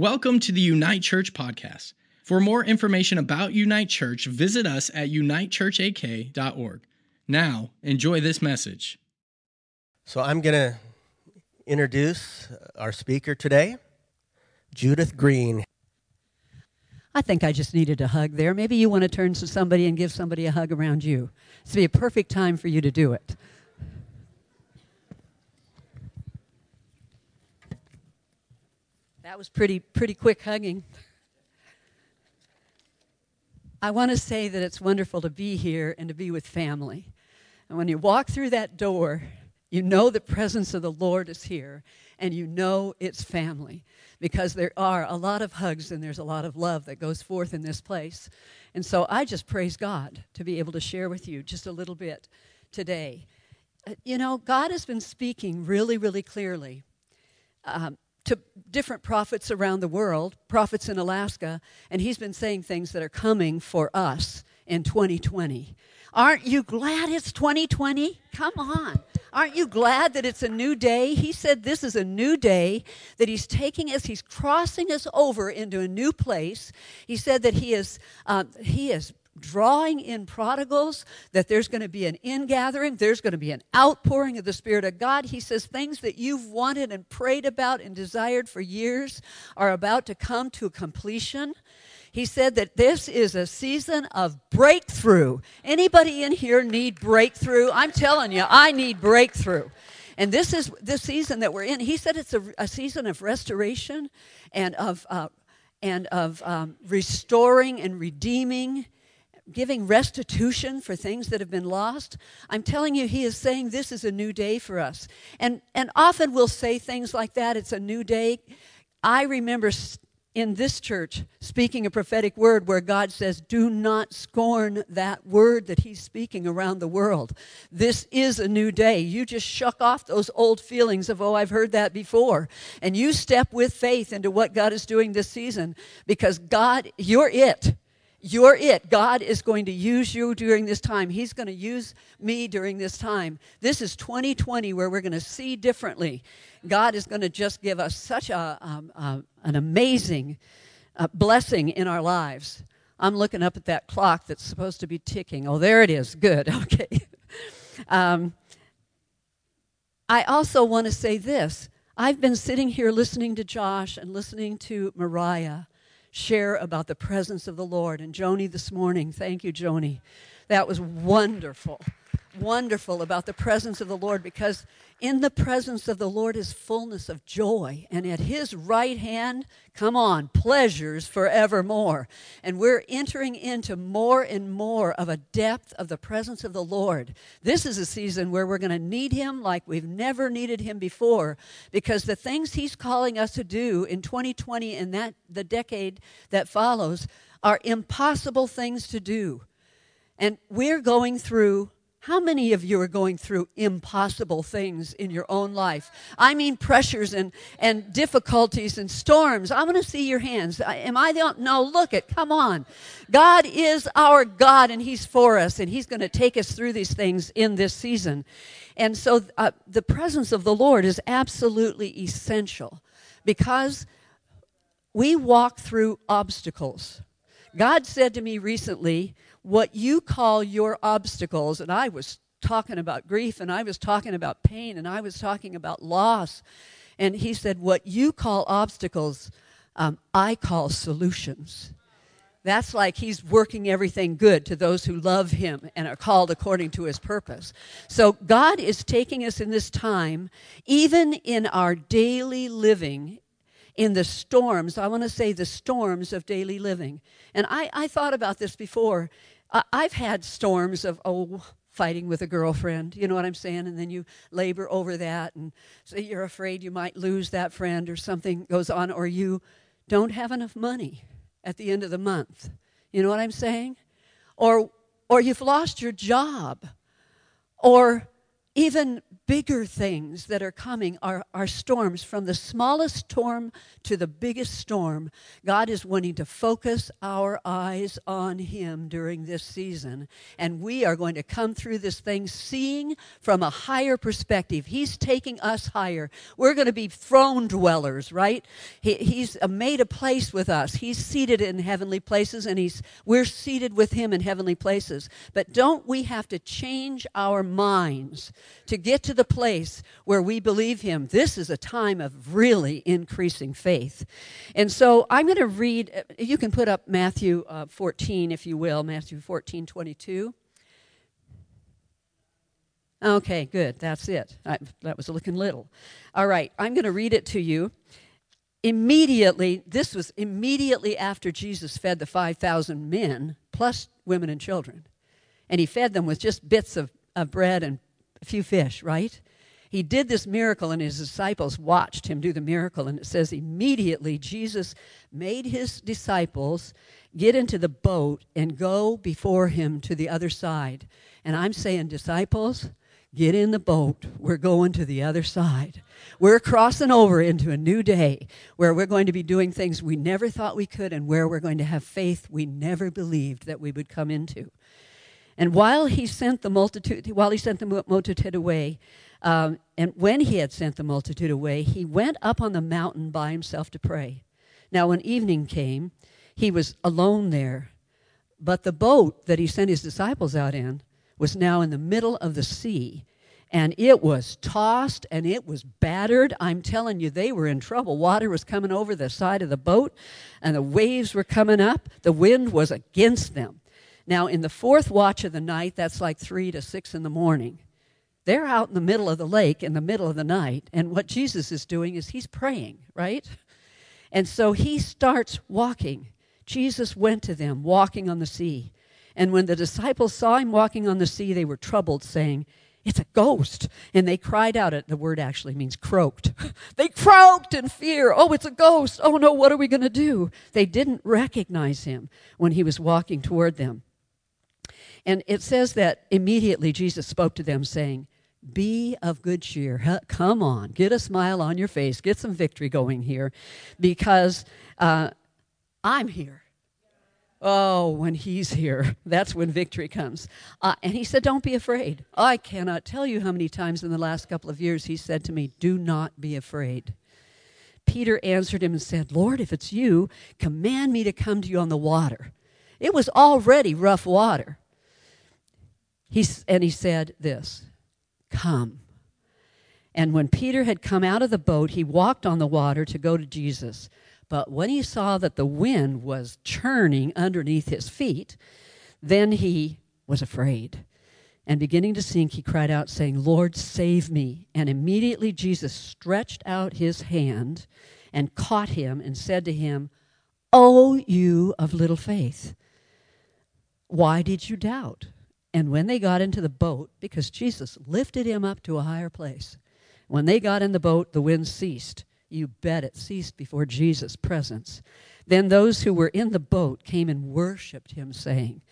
Welcome to the Unite Church podcast. For more information about Unite Church, visit us at unitechurchak.org. Now, enjoy this message. So, I'm going to introduce our speaker today, Judith Green. I think I just needed a hug there. Maybe you want to turn to somebody and give somebody a hug around you. It's be a perfect time for you to do it. That was pretty pretty quick hugging. I want to say that it's wonderful to be here and to be with family. And when you walk through that door, you know the presence of the Lord is here and you know it's family because there are a lot of hugs and there's a lot of love that goes forth in this place. And so I just praise God to be able to share with you just a little bit today. Uh, you know, God has been speaking really, really clearly um, to different prophets around the world, prophets in Alaska, and He's been saying things that are coming for us in 2020. Aren't you glad it's 2020? Come on. Aren't you glad that it's a new day? He said this is a new day, that He's taking us, He's crossing us over into a new place. He said that He is, uh, he is drawing in prodigals, that there's going to be an ingathering, there's going to be an outpouring of the Spirit of God. He says things that you've wanted and prayed about and desired for years are about to come to completion. He said that this is a season of breakthrough. Anybody in here need breakthrough? I'm telling you, I need breakthrough. And this is the season that we're in. He said it's a, a season of restoration and of, uh, and of um, restoring and redeeming giving restitution for things that have been lost. I'm telling you, he is saying this is a new day for us. And, and often we'll say things like that it's a new day. I remember in this church speaking a prophetic word where God says, Do not scorn that word that He's speaking around the world. This is a new day. You just shuck off those old feelings of, Oh, I've heard that before. And you step with faith into what God is doing this season because God, you're it. You're it. God is going to use you during this time. He's going to use me during this time. This is 2020 where we're going to see differently. God is going to just give us such a, um, uh, an amazing uh, blessing in our lives. I'm looking up at that clock that's supposed to be ticking. Oh, there it is. Good. Okay. um, I also want to say this. I've been sitting here listening to Josh and listening to Mariah share about the presence of the Lord. And Joni this morning, thank you, Joni. That was wonderful, wonderful about the presence of the Lord because in the presence of the Lord is fullness of joy, and at his right hand, come on, pleasures forevermore. And we're entering into more and more of a depth of the presence of the Lord. This is a season where we're going to need him like we've never needed him before because the things he's calling us to do in 2020 and that the decade that follows are impossible things to do. And we're going through how many of you are going through impossible things in your own life? I mean, pressures and, and difficulties and storms. I want to see your hands. Am I the no? Look it. Come on. God is our God, and He's for us, and He's going to take us through these things in this season. And so, uh, the presence of the Lord is absolutely essential because we walk through obstacles. God said to me recently, what you call your obstacles, and I was talking about grief, and I was talking about pain, and I was talking about loss. And he said, What you call obstacles, um, I call solutions. That's like he's working everything good to those who love him and are called according to his purpose. So God is taking us in this time, even in our daily living, in the storms. I want to say the storms of daily living. And I, I thought about this before. I've had storms of, oh, fighting with a girlfriend, you know what I'm saying? And then you labor over that, and so you're afraid you might lose that friend or something goes on, or you don't have enough money at the end of the month. You know what I'm saying? Or, or you've lost your job, or even bigger things that are coming are, are storms. From the smallest storm to the biggest storm, God is wanting to focus our eyes on Him during this season. And we are going to come through this thing seeing from a higher perspective. He's taking us higher. We're going to be throne dwellers, right? He, he's made a place with us. He's seated in heavenly places, and he's, we're seated with Him in heavenly places. But don't we have to change our minds to get to the place where we believe Him? This is a time of really increasing faith. And so I'm going to read, uh, you can put up Matthew uh, 14, if you will, Matthew 14, 22. Okay, good. That's it. I, that was looking little. All right, I'm going to read it to you. Immediately, this was immediately after Jesus fed the 5,000 men, plus women and children. And he fed them with just bits of, of bread and a few fish, right? He did this miracle, and his disciples watched him do the miracle. And it says, immediately Jesus made his disciples get into the boat and go before him to the other side. And I'm saying, disciples, get in the boat. We're going to the other side. We're crossing over into a new day where we're going to be doing things we never thought we could and where we're going to have faith we never believed that we would come into. And while he sent the multitude, while he sent the multitude away, um, and when he had sent the multitude away, he went up on the mountain by himself to pray. Now, when evening came, he was alone there. But the boat that he sent his disciples out in was now in the middle of the sea. And it was tossed and it was battered. I'm telling you, they were in trouble. Water was coming over the side of the boat and the waves were coming up. The wind was against them. Now, in the fourth watch of the night, that's like three to six in the morning, they're out in the middle of the lake in the middle of the night, and what Jesus is doing is he's praying, right? And so he starts walking. Jesus went to them, walking on the sea. And when the disciples saw him walking on the sea, they were troubled, saying, It's a ghost. And they cried out. at The word actually means croaked. they croaked in fear. Oh, it's a ghost. Oh, no, what are we going to do? They didn't recognize him when he was walking toward them. And it says that immediately Jesus spoke to them, saying, Be of good cheer. Come on, get a smile on your face, get some victory going here, because uh, I'm here. Oh, when he's here, that's when victory comes. Uh, and he said, Don't be afraid. I cannot tell you how many times in the last couple of years he said to me, Do not be afraid. Peter answered him and said, Lord, if it's you, command me to come to you on the water. It was already rough water. He, and he said this Come. And when Peter had come out of the boat, he walked on the water to go to Jesus. But when he saw that the wind was churning underneath his feet, then he was afraid. And beginning to sink, he cried out, saying, Lord, save me. And immediately Jesus stretched out his hand and caught him and said to him, O you of little faith, why did you doubt? And when they got into the boat, because Jesus lifted him up to a higher place, when they got in the boat, the wind ceased. You bet it ceased before Jesus' presence. Then those who were in the boat came and worshiped him, saying,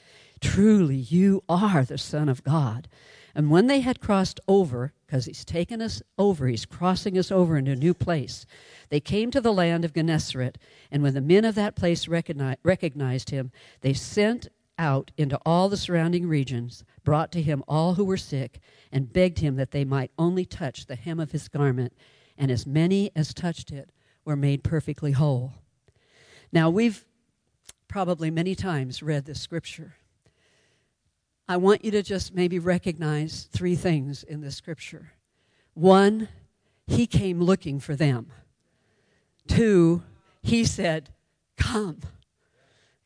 Truly, you are the Son of God. And when they had crossed over, because he's taken us over, he's crossing us over into a new place, they came to the land of Gennesaret. And when the men of that place recognized him, they sent out into all the surrounding regions, brought to him all who were sick, and begged him that they might only touch the hem of his garment, and as many as touched it were made perfectly whole. Now, we've probably many times read this scripture. I want you to just maybe recognize three things in this scripture. One, he came looking for them. Two, he said, Come.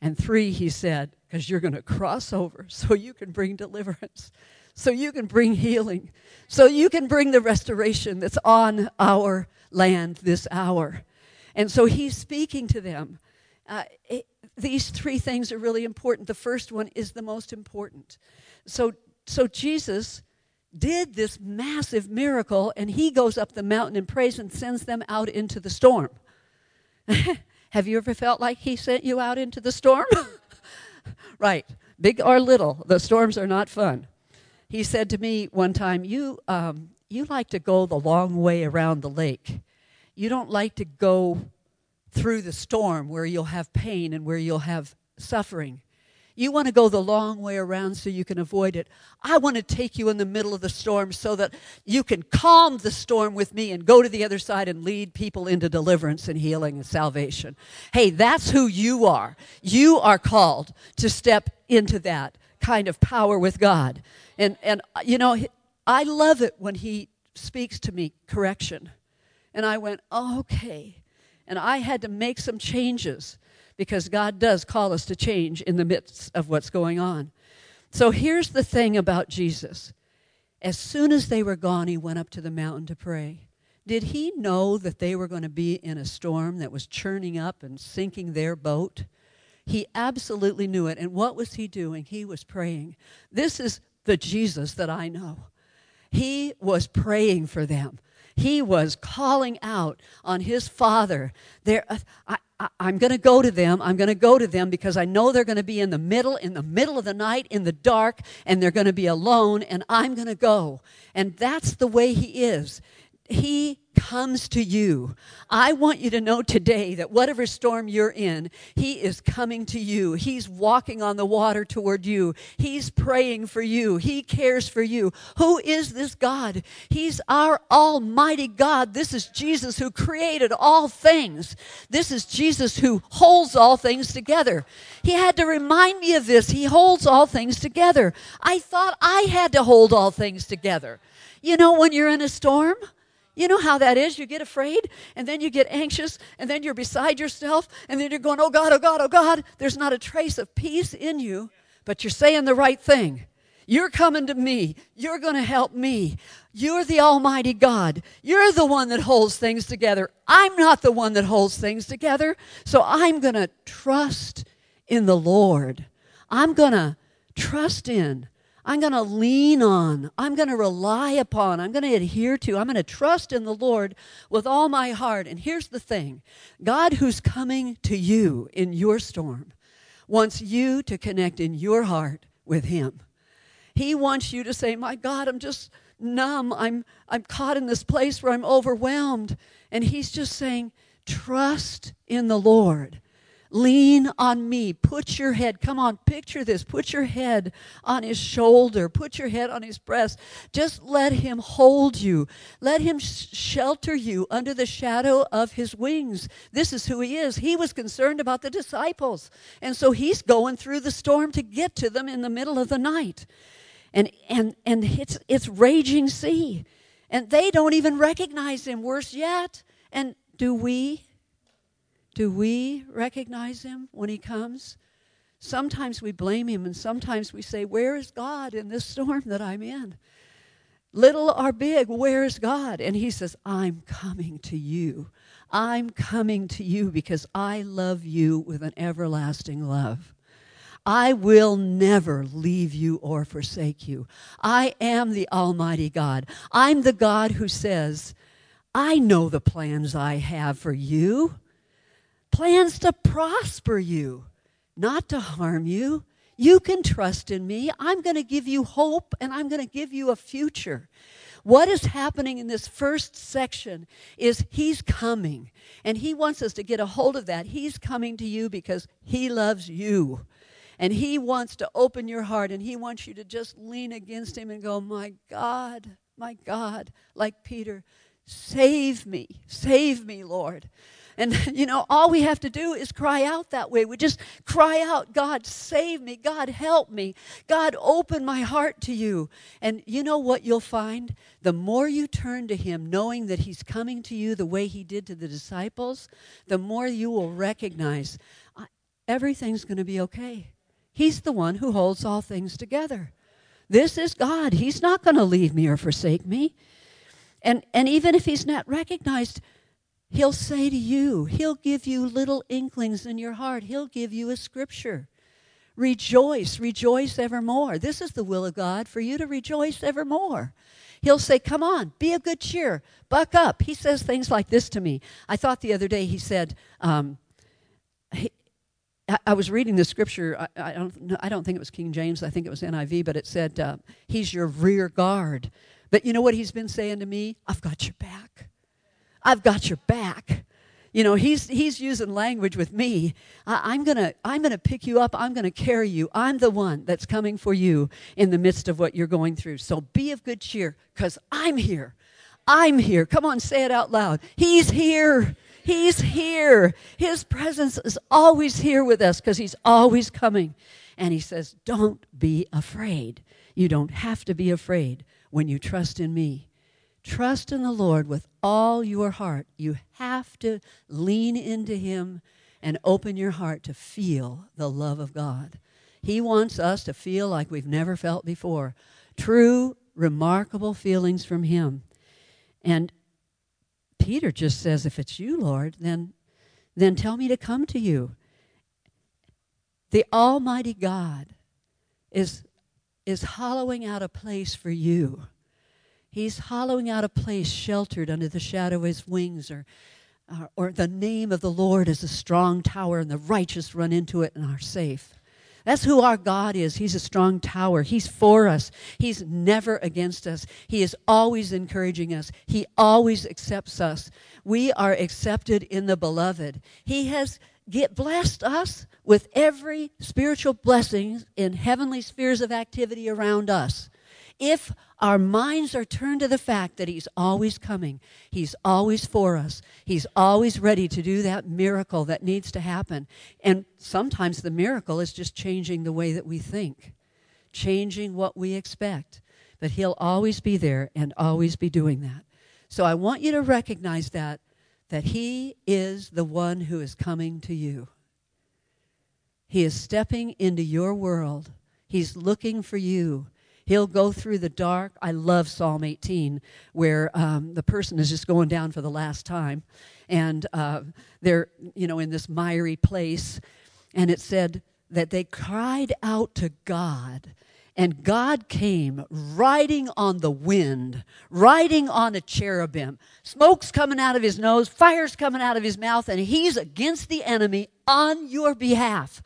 And three, he said, because you're going to cross over so you can bring deliverance, so you can bring healing, so you can bring the restoration that's on our land this hour. And so he's speaking to them. Uh, it, these three things are really important. The first one is the most important. So, so Jesus did this massive miracle, and he goes up the mountain and prays and sends them out into the storm. Have you ever felt like he sent you out into the storm? right, big or little, the storms are not fun. He said to me one time, "You, um, you like to go the long way around the lake. You don't like to go through the storm where you'll have pain and where you'll have suffering. You want to go the long way around so you can avoid it. I want to take you in the middle of the storm so that you can calm the storm with me and go to the other side and lead people into deliverance and healing and salvation. Hey, that's who you are. You are called to step into that kind of power with God. And, and you know, I love it when He speaks to me correction. And I went, oh, okay. And I had to make some changes because God does call us to change in the midst of what's going on. So here's the thing about Jesus. As soon as they were gone, he went up to the mountain to pray. Did he know that they were going to be in a storm that was churning up and sinking their boat? He absolutely knew it. And what was he doing? He was praying. This is the Jesus that I know. He was praying for them. He was calling out on his father. There, uh, I, am going to go to them. I'm going to go to them because I know they're going to be in the middle, in the middle of the night, in the dark, and they're going to be alone, and I'm going to go. And that's the way he is. He comes to you. I want you to know today that whatever storm you're in, He is coming to you. He's walking on the water toward you. He's praying for you. He cares for you. Who is this God? He's our Almighty God. This is Jesus who created all things. This is Jesus who holds all things together. He had to remind me of this. He holds all things together. I thought I had to hold all things together. You know, when you're in a storm, you know how that is. You get afraid, and then you get anxious, and then you're beside yourself, and then you're going, Oh God, oh God, oh God. There's not a trace of peace in you, but you're saying the right thing. You're coming to me. You're going to help me. You're the Almighty God. You're the one that holds things together. I'm not the one that holds things together. So I'm going to trust in the Lord. I'm going to trust in I'm going to lean on, I'm going to rely upon, I'm going to adhere to, I'm going to trust in the Lord with all my heart. And here's the thing God, who's coming to you in your storm, wants you to connect in your heart with Him. He wants you to say, My God, I'm just numb. I'm, I'm caught in this place where I'm overwhelmed. And He's just saying, Trust in the Lord. Lean on me. Put your head, come on, picture this. Put your head on his shoulder. Put your head on his breast. Just let him hold you. Let him sh- shelter you under the shadow of his wings. This is who he is. He was concerned about the disciples. And so he's going through the storm to get to them in the middle of the night. And, and, and it's, it's raging sea. And they don't even recognize him. Worse yet. And do we? Do we recognize him when he comes? Sometimes we blame him, and sometimes we say, Where is God in this storm that I'm in? Little or big, where is God? And he says, I'm coming to you. I'm coming to you because I love you with an everlasting love. I will never leave you or forsake you. I am the Almighty God. I'm the God who says, I know the plans I have for you plans to prosper you, not to harm you. You can trust in me. I'm going to give you hope and I'm going to give you a future. What is happening in this first section is He's coming, and He wants us to get a hold of that. He's coming to you because He loves you. And He wants to open your heart, and He wants you to just lean against Him and go, My God, my God, like Peter, save me, save me, Lord. And, you know, all we have to do is cry out that way. We just cry out, God, save me. God, help me. God, open my heart to you. And you know what you'll find? The more you turn to Him, knowing that He's coming to you the way He did to the disciples, the more you will recognize everything's going to be okay. He's the one who holds all things together. This is God. He's not going to leave me or forsake me. And, and even if he's not recognized, He'll say to you, He'll give you little inklings in your heart. He'll give you a scripture. Rejoice, rejoice evermore. This is the will of God for you to rejoice evermore. He'll say, Come on, be of good cheer, buck up. He says things like this to me. I thought the other day he said, um, he, I was reading the scripture. I, I, don't, I don't think it was King James. I think it was NIV, but it said, uh, He's your rear guard But you know what he's been saying to me? I've got your back. I've got your back. You know, he's, he's using language with me. I, am going to I'm gonna pick you up. I'm going to carry you. I'm the one that's coming for you in the midst of what you're going through. So be of good cheer because I'm here. I'm here. Come on, say it out loud. He's here. He's here. His presence is always here with us because he's always coming. And he says, Don't be afraid. You don't have to be afraid when you trust in me. Trust in the Lord with all your heart. You have to lean into Him and open your heart to feel the love of God. He wants us to feel like we've never felt before. True, remarkable feelings from Him. And Peter just says, If it's you, Lord, then, then tell me to come to you. The Almighty God is, is hollowing out a place for you He's hollowing out a place sheltered under the shadow of his wings, or, uh, or the name of the Lord is a strong tower, and the righteous run into it and are safe. That's who our God is. He's a strong tower. He's for us. He's never against us. He is always encouraging us. He always accepts us. We are accepted in the beloved. He has get blessed us with every spiritual blessing in heavenly spheres of activity around us if our minds are turned to the fact that He's always coming, He's always for us, He's always ready to do that miracle that needs to happen. And sometimes the miracle is just changing the way that we think, changing what we expect. But He'll always be there and always be doing that. So I want you to recognize that, that He is the one who is coming to you. He is stepping into your world. He's looking for you. He'll go through the dark. I love Psalm 18, where um, the person is just going down for the last time, and uh, they're, you know, in this miry place. And it said that they cried out to God, and God came riding on the wind, riding on a cherubim. Smoke's coming out of his nose, fire's coming out of his mouth, and he's against the enemy on your behalf.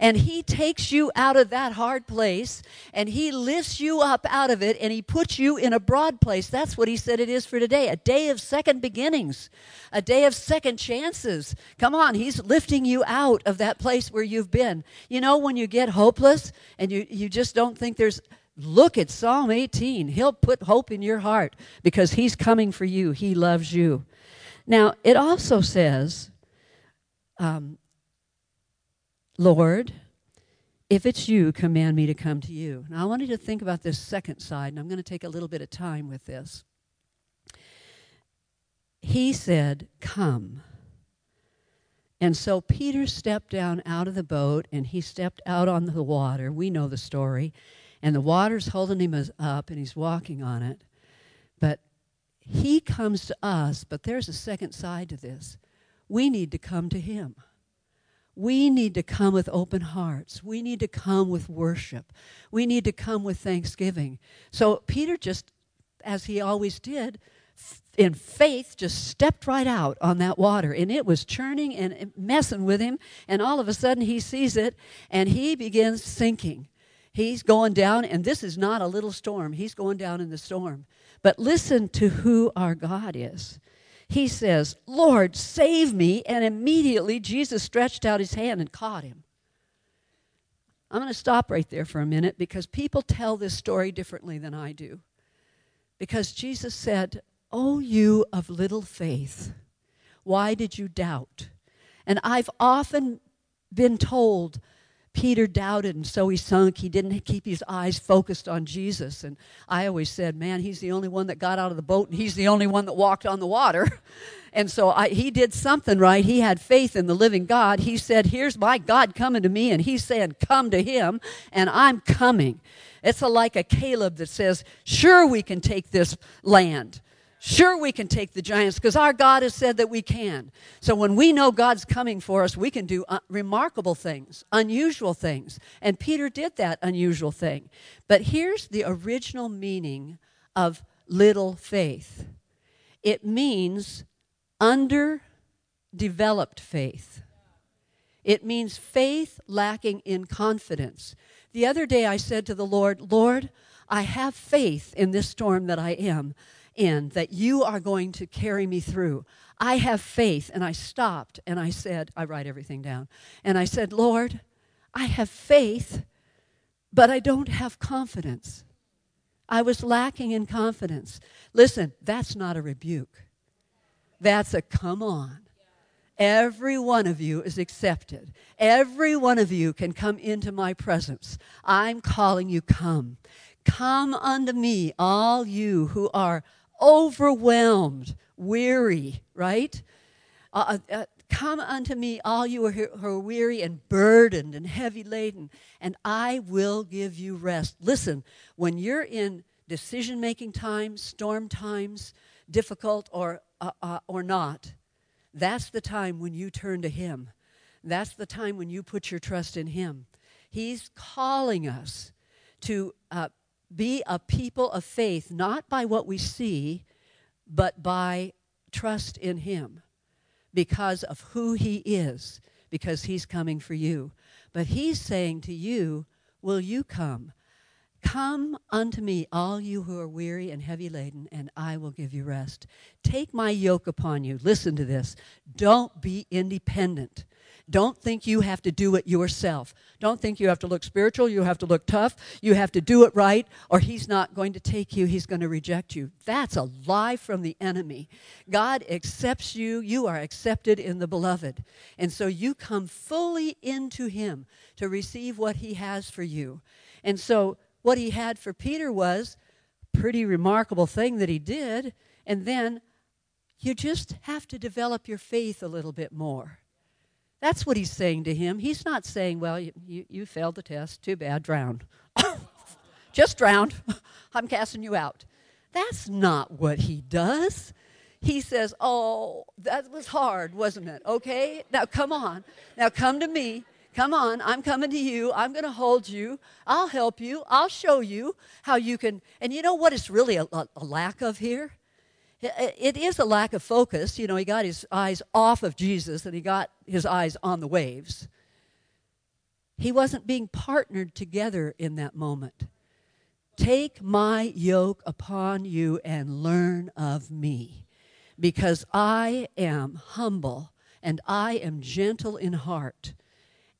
And He takes you out of that hard place and He lifts you up out of it and He puts you in a broad place. That's what He said it is for today a day of second beginnings, a day of second chances. Come on, He's lifting you out of that place where you've been. You know, when you get hopeless and you, you just don't think there's look at Psalm 18. He'll put hope in your heart because He's coming for you. He loves you. Now, it also says, um, Lord, if it's you, command me to come to you. Now, I want you to think about this second side, and I'm going to take a little bit of time with this. He said, Come. And so Peter stepped down out of the boat and he stepped out on the water. We know the story. And the water's holding him up and he's walking on it. But he comes to us, but there's a second side to this. We need to come to him. We need to come with open hearts. We need to come with worship. We need to come with thanksgiving. So Peter just, as he always did, in faith, just stepped right out on that water. And it was churning and messing with him. And all of a sudden, he sees it and he begins sinking. He's going down, and this is not a little storm. He's going down in the storm. But listen to who our God is he says, Lord, save me. And immediately Jesus stretched out his hand and caught him. I'm going to stop right there for a minute because people tell this story differently than I do. Because Jesus said, Oh, you of little faith, why did you doubt? And I've often been told Peter doubted and so he sunk. He didn't keep his eyes focused on Jesus. And I always said, man, he's the only one that got out of the boat and he's the only one that walked on the water. And so I, he did something right. He had faith in the living God. He said, Here's my God coming to me. And he's saying, Come to him. And I'm coming. It's a, like a Caleb that says, Sure, we can take this land. Sure, we can take the giants because our God has said that we can. So when we know God's coming for us, we can do uh, remarkable things, unusual things. And Peter did that unusual thing. But here's the original meaning of little faith it means underdeveloped faith. It means faith lacking in confidence. The other day I said to the Lord, Lord, I have faith in this storm that I am in, that you are going to carry me through. I have faith. And I stopped and I said, I write everything down. And I said, Lord, I have faith, but I don't have confidence. I was lacking in confidence. Listen, that's not a rebuke. That's a come on. Every one of you is accepted. Every one of you can come into my presence. I'm calling you, come. Come unto me, all you who are overwhelmed, weary, right? Uh, uh, uh come unto me, all you who are weary and burdened and heavy laden, and I will give you rest. Listen, when you're in decision making times, storm times, difficult or, uh, uh, or not, that's the time when you turn to Him. That's the time when you put your trust in Him. He's calling us to uh, be a people of faith, not by what we see, but by trust in Him because of who He is, because He's coming for you. But He's saying to you, Will you come? Come unto me, all you who are weary and heavy laden, and I will give you rest. Take my yoke upon you. Listen to this. Don't be independent. Don't think you have to do it yourself. Don't think you have to look spiritual, you have to look tough, you have to do it right, or He's not going to take you, He's going to reject you. That's a lie from the enemy. God accepts you, you are accepted in the beloved. And so you come fully into Him to receive what He has for you. And so what he had for Peter was pretty remarkable thing that he did. And then you just have to develop your faith a little bit more. That's what he's saying to him. He's not saying, well, you, you, failed the test. Too bad. Drowned. just drowned. I'm casting you out. That's not what he does. He says, Oh, that was hard, wasn't it? Okay, now come on. Now come to me. Come on, I'm coming to you. I'm going to hold you. I'll help you. I'll show you how you can. And you know what it's really a, a lack of here? It is a lack of focus. You know, he got his eyes off of Jesus and he got his eyes on the waves. He wasn't being partnered together in that moment. Take my yoke upon you and learn of me, because I am humble and I am gentle in heart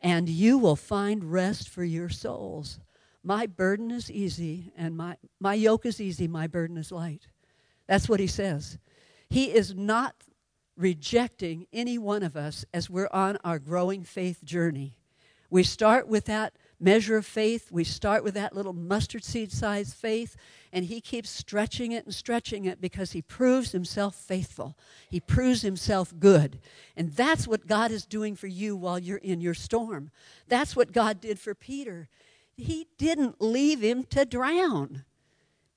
and you will find rest for your souls. My burden is easy, and my, my yoke is easy, my burden is light. That's what he says. He is not rejecting any one of us as we're on our growing faith journey. We start with that measure of faith. We start with that little mustard seed sized faith, and He keeps stretching it and stretching it because He proves Himself faithful. He proves Himself good. And that's what God is doing for you while you're in your storm. That's what God did for Peter. He didn't leave him to drown,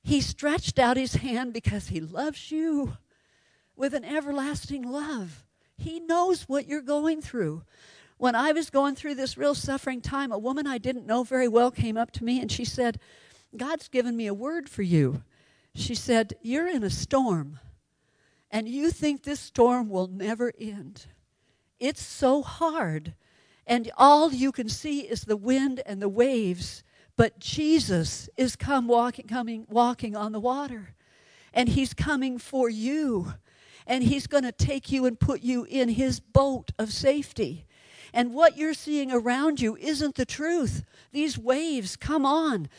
He stretched out His hand because He loves you with an everlasting love. He knows what you're going through when I was going through this real suffering time, a woman I didn't know very well came up to me and she said, God's given me a word for you. She said, You're in a storm, and you think this storm will never end. It's so hard, and all you can see is the wind and the waves, but Jesus is come walking, coming, walking on the water, and He's coming for you, and He's going to take you and put you in His boat of safety. And what you're seeing around you isn't the truth. These waves, come on.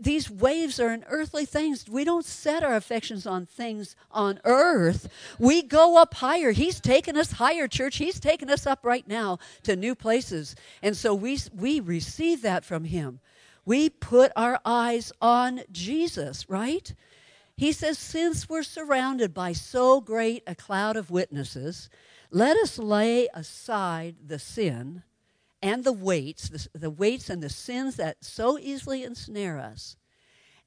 These waves are an earthly things. We don't set our affections on things on earth. We go up higher. He's taken us higher, church. He's taken us up right now to new places. And so we, we receive that from Him. We put our eyes on Jesus, right? He says, since we're surrounded by so great a cloud of witnesses, let us lay aside the sin and the weights, the, the weights and the sins that so easily ensnare us.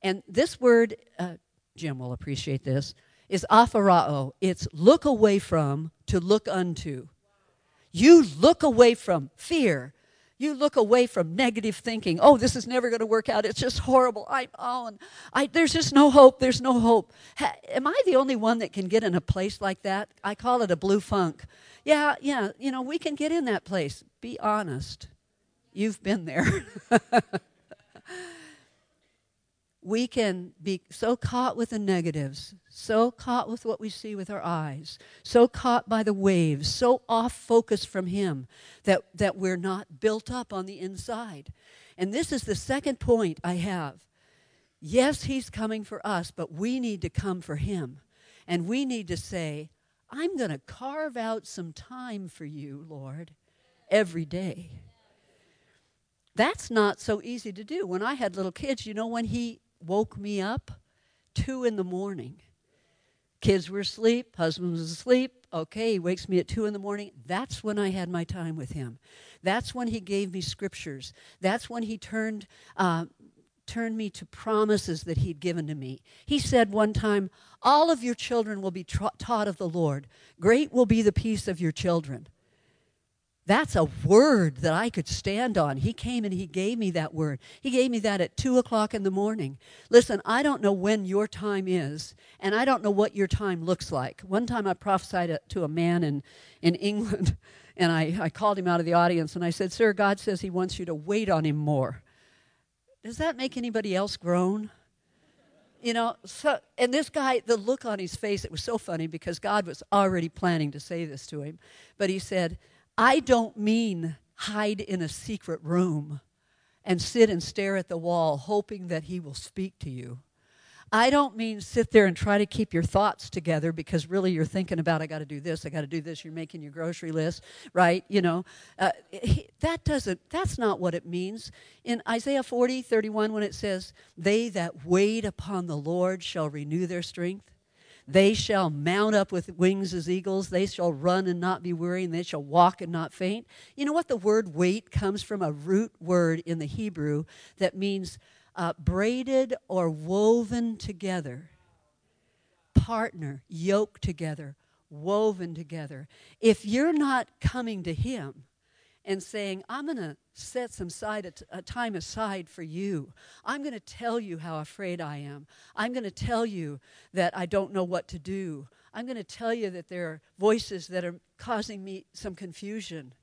And this word, uh, Jim will appreciate this, is aphorao. It's look away from to look unto. You look away from fear, you look away from negative thinking. Oh, this is never going to work out. It's just horrible. I, oh, and I, there's just no hope. There's no hope. Ha, am I the only one that can get in a place like that? I call it a blue funk. Yeah, yeah, you know, we can get in that place. Be honest. You've been there. we can be so caught with the negatives, so caught with what we see with our eyes, so caught by the waves, so off focus from Him that, that we're not built up on the inside. And this is the second point I have. Yes, He's coming for us, but we need to come for Him. And we need to say, I'm going to carve out some time for you, Lord, every day. That's not so easy to do. When I had little kids, you know, when He woke me up two in the morning. Kids were asleep, husband was asleep. Okay, he wakes me at two in the morning. That's when I had my time with him. That's when he gave me scriptures. That's when he turned uh, turned me to promises that he'd given to me. He said one time, "All of your children will be tra- taught of the Lord. Great will be the peace of your children." That's a word that I could stand on. He came and he gave me that word. He gave me that at 2 o'clock in the morning. Listen, I don't know when your time is, and I don't know what your time looks like. One time I prophesied to a man in, in England, and I, I called him out of the audience and I said, Sir, God says he wants you to wait on him more. Does that make anybody else groan? You know, so, and this guy, the look on his face, it was so funny because God was already planning to say this to him. But he said, I don't mean hide in a secret room and sit and stare at the wall hoping that he will speak to you. I don't mean sit there and try to keep your thoughts together because really you're thinking about, I got to do this, I got to do this. You're making your grocery list, right? You know, uh, he, that doesn't, that's not what it means. In Isaiah 40, 31, when it says, They that wait upon the Lord shall renew their strength, they shall mount up with wings as eagles. They shall run and not be weary, and they shall walk and not faint. You know what? The word wait comes from a root word in the Hebrew that means uh, braided or woven together, partner, yoked together, woven together. If you're not coming to Him, and saying, I'm going to set some side, time aside for you. I'm going to tell you how afraid I am. I'm going to tell you that I don't know what to do. I'm going to tell you that there are voices that are causing me some confusion.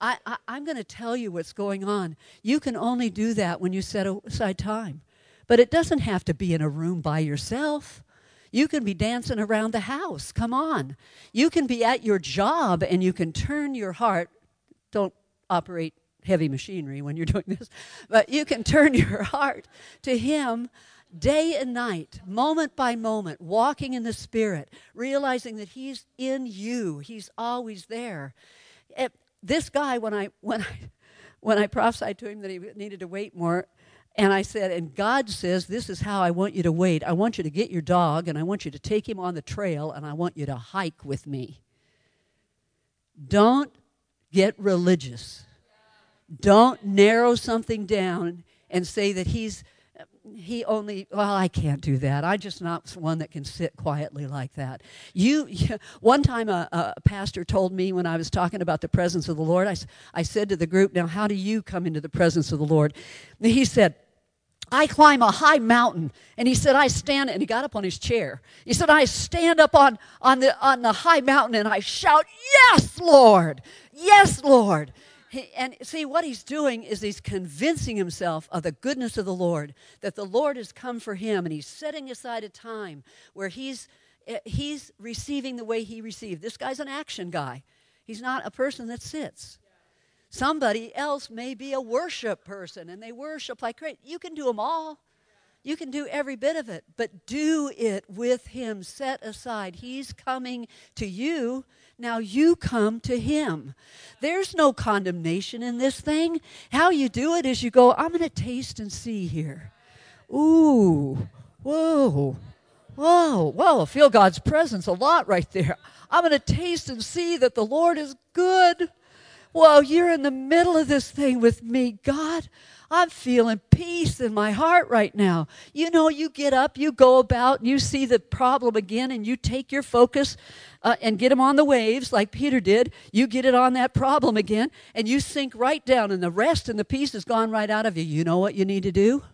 I, I, I'm going to tell you what's going on. You can only do that when you set aside time. But it doesn't have to be in a room by yourself. You can be dancing around the house. Come on. You can be at your job and you can turn your heart don't operate heavy machinery when you're doing this, but you can turn your heart to Him day and night, moment by moment, walking in the Spirit, realizing that He's in you. He's always there. It, this guy, when I when I when I prophesied to him that he needed to wait more, and I said, and God says, this is how I want you to wait. I want you to get your dog, and I want you to take him on the trail, and I want you to hike with me. Don't get religious. Don't narrow something down and say that he's he only well i can't do that. I'm just not one that can sit quietly like that. You one time a, a, pastor told me when i was talking about the presence of the lord I, I said to the group now how do you come into the presence of the lord? And he said I climb a high mountain. And he said, I stand, and he got up on his chair. He said, I stand up on, on, the, on the high mountain and I shout, Yes, Lord! Yes, Lord! And see, what he's doing is he's convincing himself of the goodness of the Lord, that the Lord has come for him, and he's setting aside a time where he's, eh, he's receiving the way he received. This guy's an action guy, he's not a person that sits. Somebody else may be a worship person and they worship like crazy. You can do them all. You can do every bit of it, but do it with Him set aside. He's coming to you. Now you come to Him. There's no condemnation in this thing. How you do it is you go, I'm going to taste and see here. Ooh, whoa, whoa, whoa. Feel God's presence a lot right there. I'm going to taste and see that the Lord is good. Whoa, you're in the middle of this thing with me, God. I'm feeling peace in my heart right now. You know, you get up, you go about, and you see the problem again, and you take your focus uh, and get them on the waves like Peter did. You get it on that problem again, and you sink right down, and the rest and the peace is gone right out of you. You know what you need to do?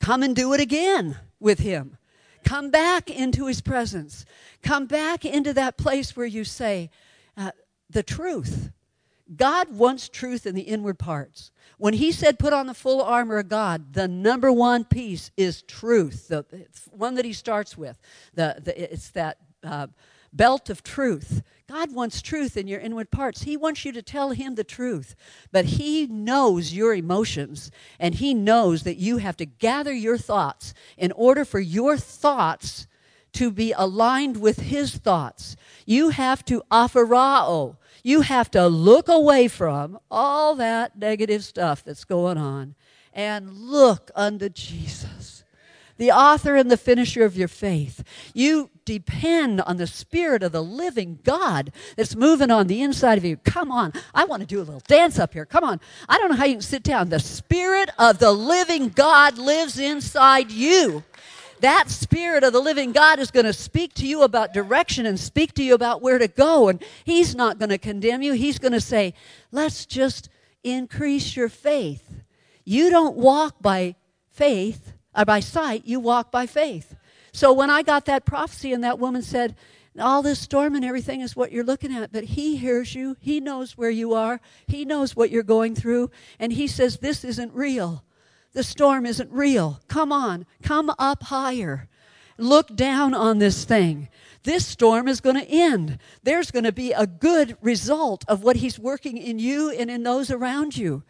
Come and do it again with Him. Come back into His presence. Come back into that place where you say, uh, the truth God wants truth in the inward parts. When he said put on the full armor of God, the number one piece is truth, the one that he starts with. The, the, it's that uh, belt of truth. God wants truth in your inward parts. He wants you to tell Him the truth. But He knows your emotions, and He knows that you have to gather your thoughts in order for your thoughts to be aligned with His thoughts. You have to aphorao. You have to look away from all that negative stuff that's going on and look unto Jesus the author and the finisher of your faith. You depend on the Spirit of the living God that's moving on the inside of you. Come on. I want to do a little dance up here. Come on. I don't know how you can sit down. The Spirit of the living God lives inside you that spirit of the living God is going to speak to you about direction and speak to you about where to go. And He's not going to condemn you. He's going to say, let's just increase your faith. You don't walk by faith, or by sight, you walk by faith. So when I got that prophecy and that woman said, all this storm and everything is what you're looking at, but he hears you. He knows where you are. He knows what you're going through. And he says, This isn't real. The storm isn't real. Come on, come up higher. Look down on this thing. This storm is going to end. There's going to be a good result of what he's working in you and in those around you.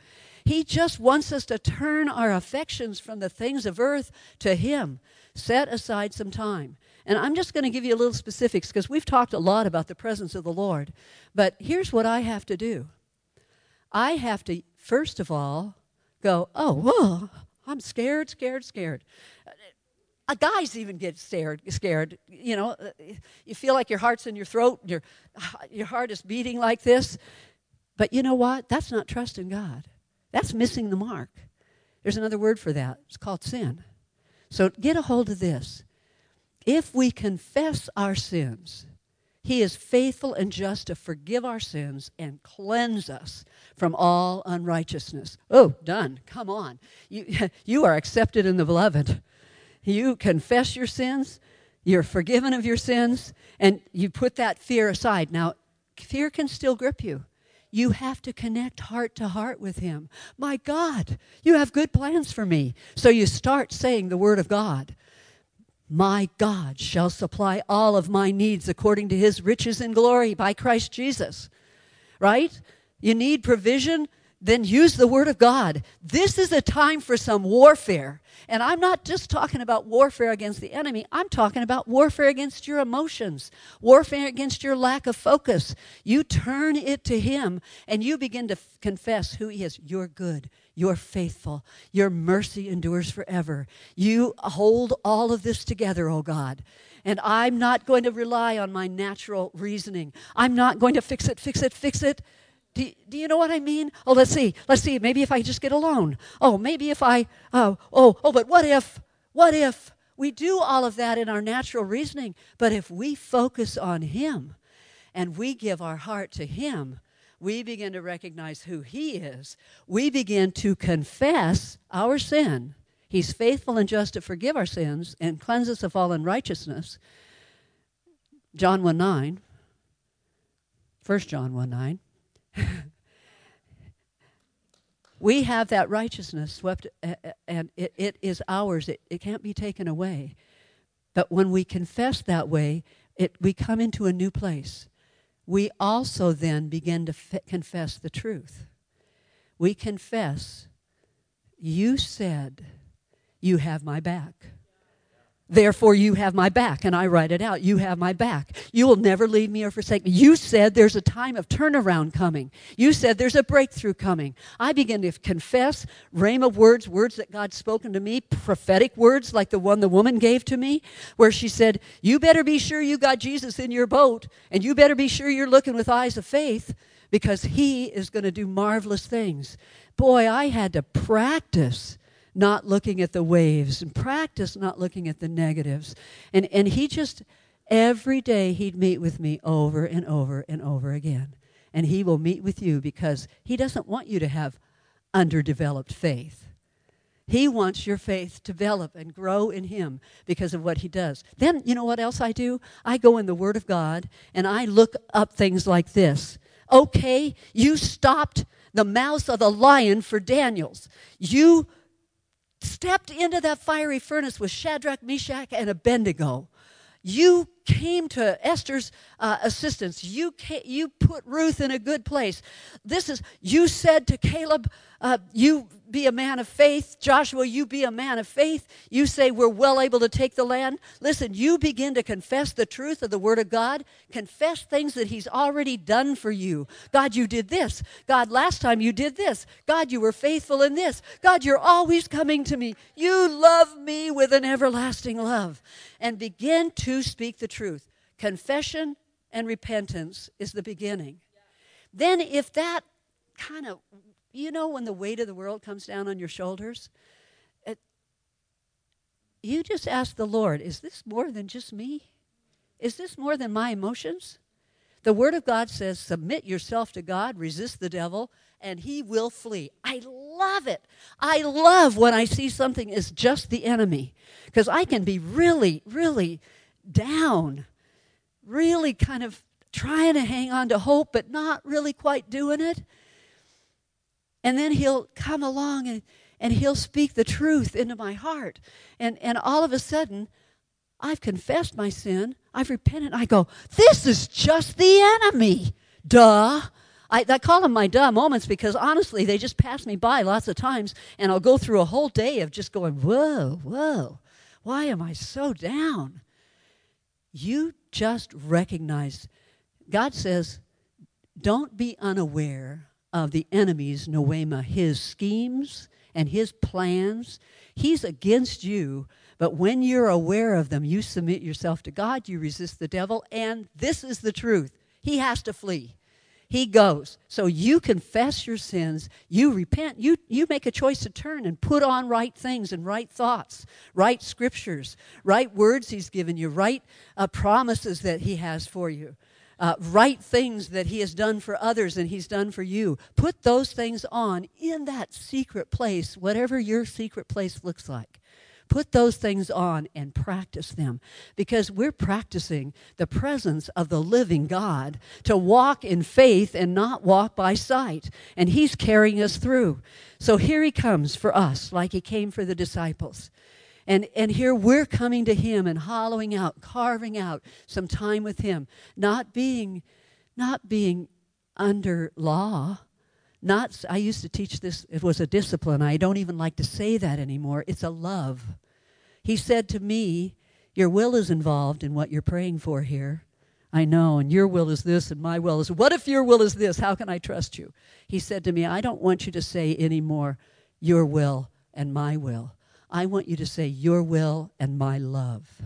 He just wants us to turn our affections from the things of earth to Him. Set aside some time. And I'm just going to give you a little specifics because we've talked a lot about the presence of the Lord. But here's what I have to do I have to, first of all, go, oh, whoa, I'm scared, scared, scared. Uh, guys even get scared, scared. You know, uh, you feel like your heart's in your throat, your, your heart is beating like this. But you know what? That's not trusting God. That's missing the mark. There's another word for that. It's called sin. So get a hold of this. If we confess our sins, he is faithful and just to forgive our sins and cleanse us from all unrighteousness. Oh, done. Come on. You, you are accepted in the beloved. You confess your sins, you're forgiven of your sins, and you put that fear aside. Now, fear can still grip you. You have to connect heart to heart with Him. My God, you have good plans for me. So you start saying the Word of God. My God shall supply all of my needs according to His riches and glory by Christ Jesus. Right? You need provision? Then use the Word of God. This is a time for some warfare. And I'm not just talking about warfare against the enemy, I'm talking about warfare against your emotions, warfare against your lack of focus. You turn it to Him and you begin to f- confess who He is. You're good, you're faithful, your mercy endures forever. You hold all of this together, oh God. And I'm not going to rely on my natural reasoning. I'm not going to fix it, fix it, fix it. Do, do you know what I mean? Oh, let's see. Let's see. Maybe if I just get a loan. Oh, maybe if I, oh, oh, oh, but what if, what if? We do all of that in our natural reasoning. But if we focus on Him and we give our heart to Him, we begin to recognize who He is. We begin to confess our sin. He's faithful and just to forgive our sins and cleanse us of all unrighteousness. John 1 9. 1 John 1 9. we have that righteousness swept, uh, uh, and it, it is ours. It, it can't be taken away. But when we confess that way, it, we come into a new place. We also then begin to f- confess the truth. We confess, You said you have my back. Therefore, you have my back. And I write it out. You have my back. You will never leave me or forsake me. You said there's a time of turnaround coming. You said there's a breakthrough coming. I begin to confess rhema words, words that God's spoken to me, prophetic words like the one the woman gave to me, where she said, You better be sure you got Jesus in your boat, and you better be sure you're looking with eyes of faith because he is going to do marvelous things. Boy, I had to practice not looking at the waves and practice not looking at the negatives. And, and he just, every day, he'd meet with me over and over and over again. And he will meet with you because he doesn't want you to have underdeveloped faith. He wants your faith to develop and grow in Him because of what He does. Then, you know what else I do? I go in the Word of God and I look up things like this Okay, you stopped the mouth of the lion for Daniel's. You stepped into that fiery furnace with Shadrach, Meshach, and Abednego. You came to Esther's uh, assistance. You, you put Ruth in a good place. This is, you said to Caleb, uh, you be a man of faith. Joshua, you be a man of faith. You say we're well able to take the land. Listen, you begin to confess the truth of the Word of God. Confess things that He's already done for you. God, you did this. God, last time you did this. God, you were faithful in this. God, you're always coming to me. You love me with an everlasting love. And begin to speak the truth. Confession and repentance is the beginning. Then, if that kind of you know when the weight of the world comes down on your shoulders? It, you just ask the Lord, is this more than just me? Is this more than my emotions? The Word of God says, submit yourself to God, resist the devil, and he will flee. I love it. I love when I see something is just the enemy because I can be really, really down, really kind of trying to hang on to hope, but not really quite doing it. And then he'll come along and, and he'll speak the truth into my heart. And, and all of a sudden, I've confessed my sin. I've repented. I go, this is just the enemy. Duh. I, I, call them my duh moments because honestly, they just pass me by lots of times, and I'll go through a whole day of just going, whoa, whoa, why am I so down? You just recognize, God says, don't be unaware of the enemy's Noema, his schemes and his plans. He's against you, but when you're aware of them, you submit yourself to God, you resist the devil, and this is the truth. He has to flee. He goes. So you confess your sins, you repent, you, you make a choice to turn and put on right things and right thoughts, right scriptures, right words He's given you, right uh, promises that He has for you uh, right things that He has done for others and He's done for you. Put those things on in that secret place, whatever your secret place looks like. Put those things on and practice them because we're practicing the presence of the living God to walk in faith and not walk by sight. And He's carrying us through. So here He comes for us, like He came for the disciples. And, and here we're coming to Him and hollowing out, carving out some time with Him, not being, not being under law. Not, I used to teach this, it was a discipline. I don't even like to say that anymore. It's a love. He said to me, Your will is involved in what you're praying for here. I know, and your will is this, and my will is. What if your will is this? How can I trust you? He said to me, I don't want you to say anymore, Your will and my will. I want you to say, Your will and my love.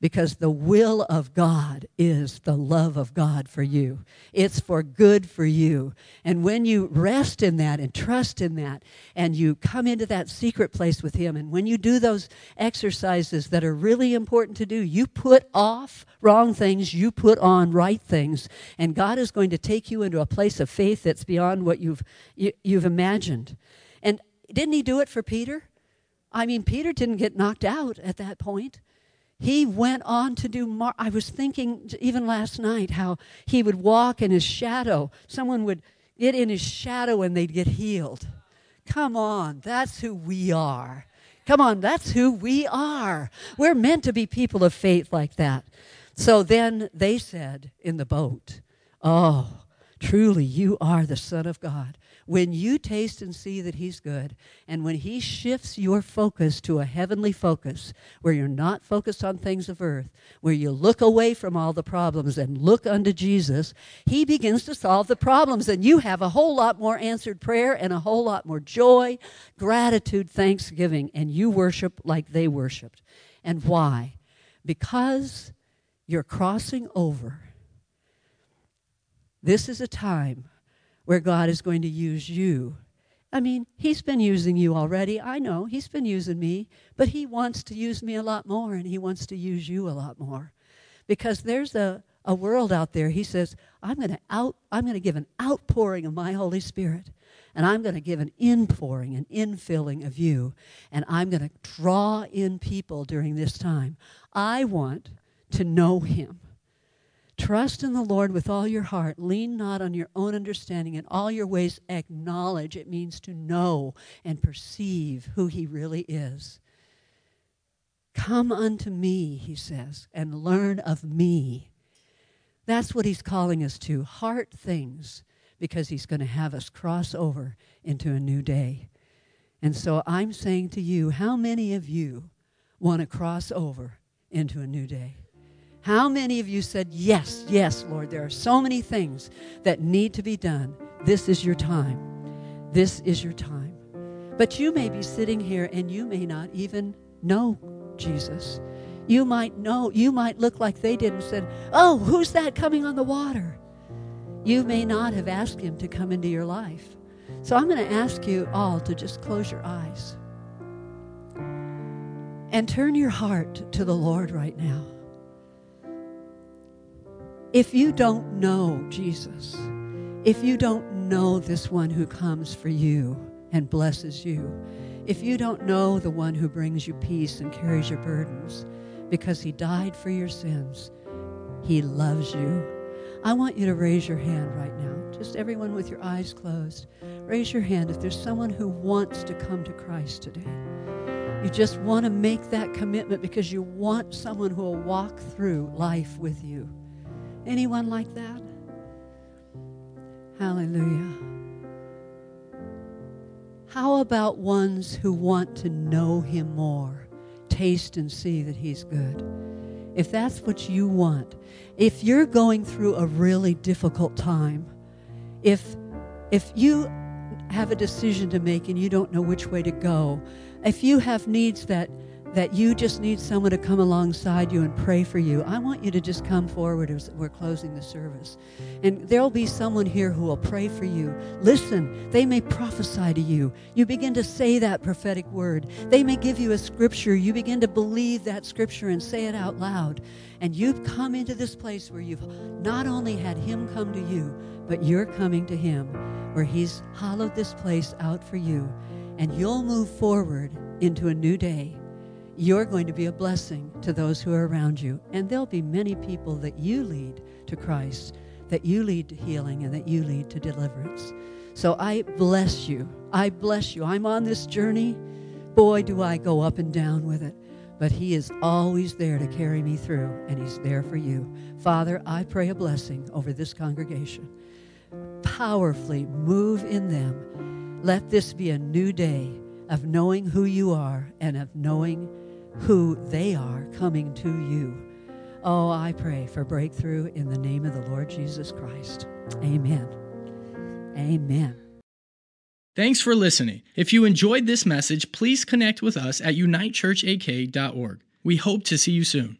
Because the will of God is the love of God for you. It's for good for you. And when you rest in that and trust in that, and you come into that secret place with Him, and when you do those exercises that are really important to do, you put off wrong things, you put on right things, and God is going to take you into a place of faith that's beyond what you've, you, have you have imagined. And didn't He do it for Peter? I mean, Peter didn't get knocked out at that point. He went on to do more. I was thinking even last night how he would walk in his shadow. Someone would get in his shadow and they'd get healed. Come on, that's who we are. Come on, that's who we are. We're meant to be people of faith like that. So then they said in the boat, Oh, truly, you are the Son of God. When you taste and see that He's good, and when He shifts your focus to a heavenly focus, where you're not focused on things of earth, where you look away from all the problems and look unto Jesus, He begins to solve the problems, and you have a whole lot more answered prayer and a whole lot more joy, gratitude, thanksgiving, and you worship like they worshiped. And why? Because you're crossing over. This is a time where God is going to use you. I mean, He's been using you already. I know He's been using me, but He wants to use me a lot more, and He wants to use you a lot more. Because there's a, a world out there, He says, I'm going to out, I'm going to give an outpouring of my Holy Spirit, and I'm going to give an inpouring, an infilling of you, and I'm going to draw in people during this time. I want to know Him Trust in the Lord with all your heart. Lean not on your own understanding. In all your ways, acknowledge. It means to know and perceive who He really is. Come unto me, He says, and learn of me. That's what He's calling us to heart things, because He's going to have us cross over into a new day. And so I'm saying to you, how many of you want to cross over into a new day? How many of you said, Yes, yes, Lord, there are so many things that need to be done. This is your time. This is your time. But you may be sitting here and you may not even know Jesus. You might know, you might look like they did and said, Oh, who's that coming on the water? You may not have asked him to come into your life. So I'm going to ask you all to just close your eyes and turn your heart to the Lord right now. If you don't know Jesus, if you don't know this one who comes for you and blesses you, if you don't know the one who brings you peace and carries your burdens because he died for your sins, he loves you. I want you to raise your hand right now. Just everyone with your eyes closed. Raise your hand if there's someone who wants to come to Christ today. You just want to make that commitment because you want someone who will walk through life with you. Anyone like that? Hallelujah. How about ones who want to know Him more, taste and see that He's good? If that's what you want, if you're going through a really difficult time, if if you have a decision to make and you don't know which way to go, if you have needs that that you just need someone to come alongside you and pray for you, I want you to just come forward as we're closing the service. And there'll be someone here who will pray for you. Listen, they may prophesy to you. You begin to say that prophetic word. They may give you a scripture. You begin to believe that scripture and say it out loud. And you've come into this place where you've not only had Him come to you, but you're coming to Him, where He's hollowed this place out for you. And you'll move forward into a new day you're going to be a blessing to those who are around you. And there'll be many people that you lead to Christ, that you lead to healing, and that you lead to deliverance. So I bless you. I bless you. I'm on this journey. Boy, do I go up and down with it. But He is always there to carry me through, and He's there for you. Father, I pray a blessing over this congregation. Powerfully move in them. Let this be a new day of knowing who you are and of knowing who they are coming to you. Oh, I pray for breakthrough in the name of the Lord Jesus Christ. Amen. Amen. Thanks for listening. If you enjoyed this message, please connect with us at unitechurchak.org. We hope to see you soon.